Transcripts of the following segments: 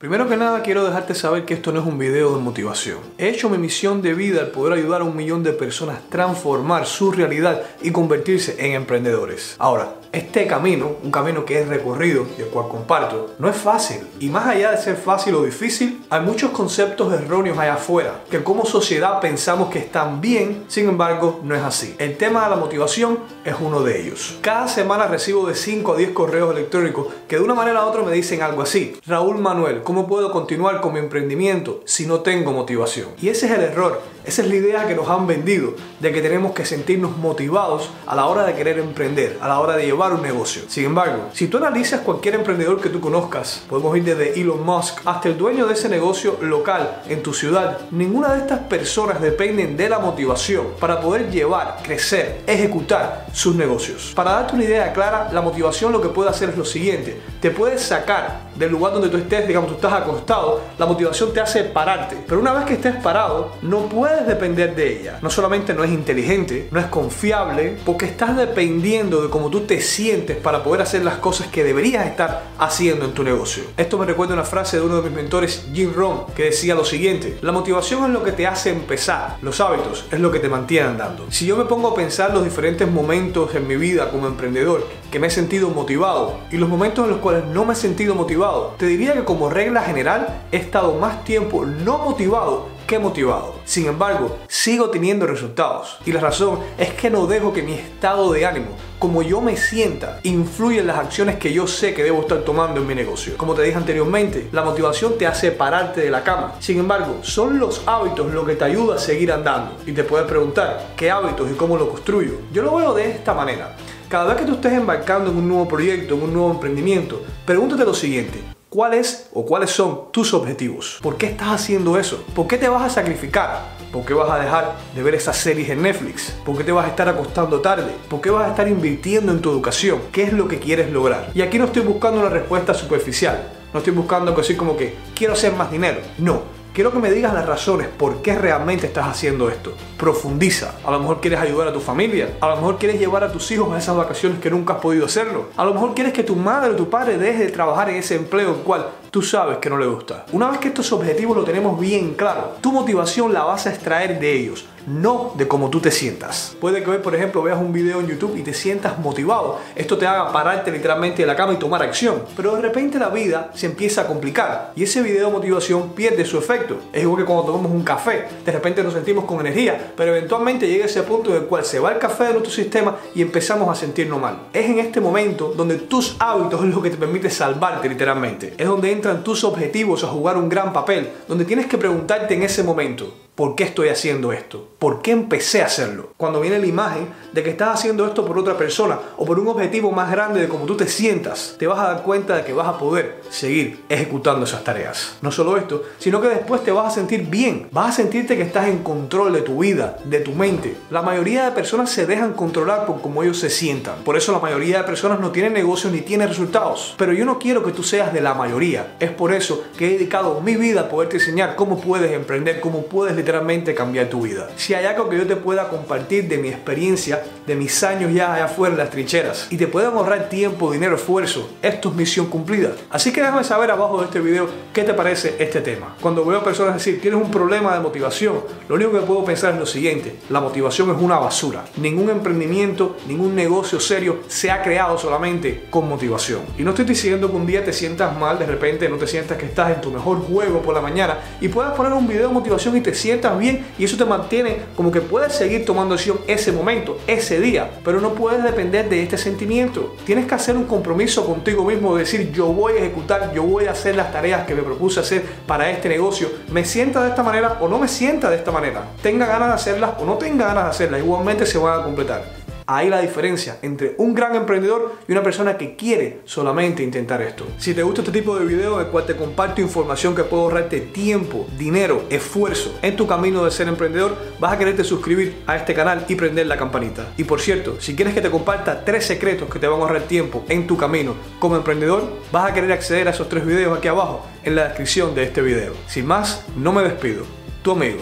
Primero que nada quiero dejarte saber que esto no es un video de motivación. He hecho mi misión de vida al poder ayudar a un millón de personas a transformar su realidad y convertirse en emprendedores. Ahora, este camino, un camino que es recorrido y el cual comparto, no es fácil. Y más allá de ser fácil o difícil, hay muchos conceptos erróneos allá afuera que como sociedad pensamos que están bien, sin embargo no es así. El tema de la motivación es uno de ellos. Cada semana recibo de 5 a 10 correos electrónicos que de una manera u otra me dicen algo así. Raúl Manuel, ¿cómo puedo continuar con mi emprendimiento si no tengo motivación? Y ese es el error. Esa es la idea que nos han vendido, de que tenemos que sentirnos motivados a la hora de querer emprender, a la hora de llevar un negocio. Sin embargo, si tú analizas cualquier emprendedor que tú conozcas, podemos ir desde Elon Musk hasta el dueño de ese negocio local en tu ciudad, ninguna de estas personas dependen de la motivación para poder llevar, crecer, ejecutar sus negocios. Para darte una idea clara, la motivación lo que puede hacer es lo siguiente, te puede sacar del lugar donde tú estés, digamos, estás acostado, la motivación te hace pararte. Pero una vez que estés parado, no puedes depender de ella. No solamente no es inteligente, no es confiable, porque estás dependiendo de cómo tú te sientes para poder hacer las cosas que deberías estar haciendo en tu negocio. Esto me recuerda una frase de uno de mis mentores, Jim Rohn, que decía lo siguiente: La motivación es lo que te hace empezar, los hábitos es lo que te mantiene andando. Si yo me pongo a pensar los diferentes momentos en mi vida como emprendedor que me he sentido motivado y los momentos en los cuales no me he sentido motivado, te diría que como regla general he estado más tiempo no motivado que motivado. Sin embargo, sigo teniendo resultados. Y la razón es que no dejo que mi estado de ánimo, como yo me sienta, influya en las acciones que yo sé que debo estar tomando en mi negocio. Como te dije anteriormente, la motivación te hace pararte de la cama. Sin embargo, son los hábitos lo que te ayuda a seguir andando. Y te puedes preguntar, ¿qué hábitos y cómo lo construyo? Yo lo veo de esta manera. Cada vez que tú estés embarcando en un nuevo proyecto, en un nuevo emprendimiento, pregúntate lo siguiente. ¿Cuáles o cuáles son tus objetivos? ¿Por qué estás haciendo eso? ¿Por qué te vas a sacrificar? ¿Por qué vas a dejar de ver esas series en Netflix? ¿Por qué te vas a estar acostando tarde? ¿Por qué vas a estar invirtiendo en tu educación? ¿Qué es lo que quieres lograr? Y aquí no estoy buscando una respuesta superficial. No estoy buscando así como que quiero hacer más dinero. No, Quiero que me digas las razones por qué realmente estás haciendo esto. Profundiza. A lo mejor quieres ayudar a tu familia. A lo mejor quieres llevar a tus hijos a esas vacaciones que nunca has podido hacerlo. A lo mejor quieres que tu madre o tu padre deje de trabajar en ese empleo el cual tú sabes que no le gusta. Una vez que estos objetivos lo tenemos bien claro, tu motivación la vas a extraer de ellos no de cómo tú te sientas. Puede que hoy, por ejemplo, veas un video en YouTube y te sientas motivado. Esto te haga pararte literalmente de la cama y tomar acción. Pero de repente la vida se empieza a complicar y ese video de motivación pierde su efecto. Es igual que cuando tomamos un café. De repente nos sentimos con energía, pero eventualmente llega ese punto en el cual se va el café de nuestro sistema y empezamos a sentirnos mal. Es en este momento donde tus hábitos es lo que te permite salvarte literalmente. Es donde tus objetivos a jugar un gran papel, donde tienes que preguntarte en ese momento, ¿Por qué estoy haciendo esto? ¿Por qué empecé a hacerlo? Cuando viene la imagen de que estás haciendo esto por otra persona o por un objetivo más grande de cómo tú te sientas, te vas a dar cuenta de que vas a poder seguir ejecutando esas tareas. No solo esto, sino que después te vas a sentir bien. Vas a sentirte que estás en control de tu vida, de tu mente. La mayoría de personas se dejan controlar por cómo ellos se sientan. Por eso la mayoría de personas no tienen negocios ni tienen resultados. Pero yo no quiero que tú seas de la mayoría. Es por eso que he dedicado mi vida a poderte enseñar cómo puedes emprender, cómo puedes literalmente cambiar tu vida. Si hay algo que yo te pueda compartir de mi experiencia, de mis años ya allá afuera en las trincheras y te puedan ahorrar tiempo, dinero, esfuerzo, esto es misión cumplida. Así que déjame saber abajo de este video qué te parece este tema. Cuando veo personas decir, tienes un problema de motivación, lo único que puedo pensar es lo siguiente, la motivación es una basura. Ningún emprendimiento, ningún negocio serio se ha creado solamente con motivación. Y no estoy diciendo que un día te sientas mal, de repente no te sientas que estás en tu mejor juego por la mañana y puedas poner un video de motivación y te sientas estás bien y eso te mantiene como que puedes seguir tomando acción ese momento, ese día, pero no puedes depender de este sentimiento. Tienes que hacer un compromiso contigo mismo de decir yo voy a ejecutar, yo voy a hacer las tareas que me propuse hacer para este negocio. Me sienta de esta manera o no me sienta de esta manera. Tenga ganas de hacerlas o no tenga ganas de hacerlas, igualmente se van a completar. Ahí la diferencia entre un gran emprendedor y una persona que quiere solamente intentar esto. Si te gusta este tipo de video en el cual te comparto información que puede ahorrarte tiempo, dinero, esfuerzo en tu camino de ser emprendedor, vas a quererte suscribir a este canal y prender la campanita. Y por cierto, si quieres que te comparta tres secretos que te van a ahorrar tiempo en tu camino como emprendedor, vas a querer acceder a esos tres videos aquí abajo en la descripción de este video. Sin más, no me despido. Tu amigo,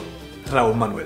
Raúl Manuel.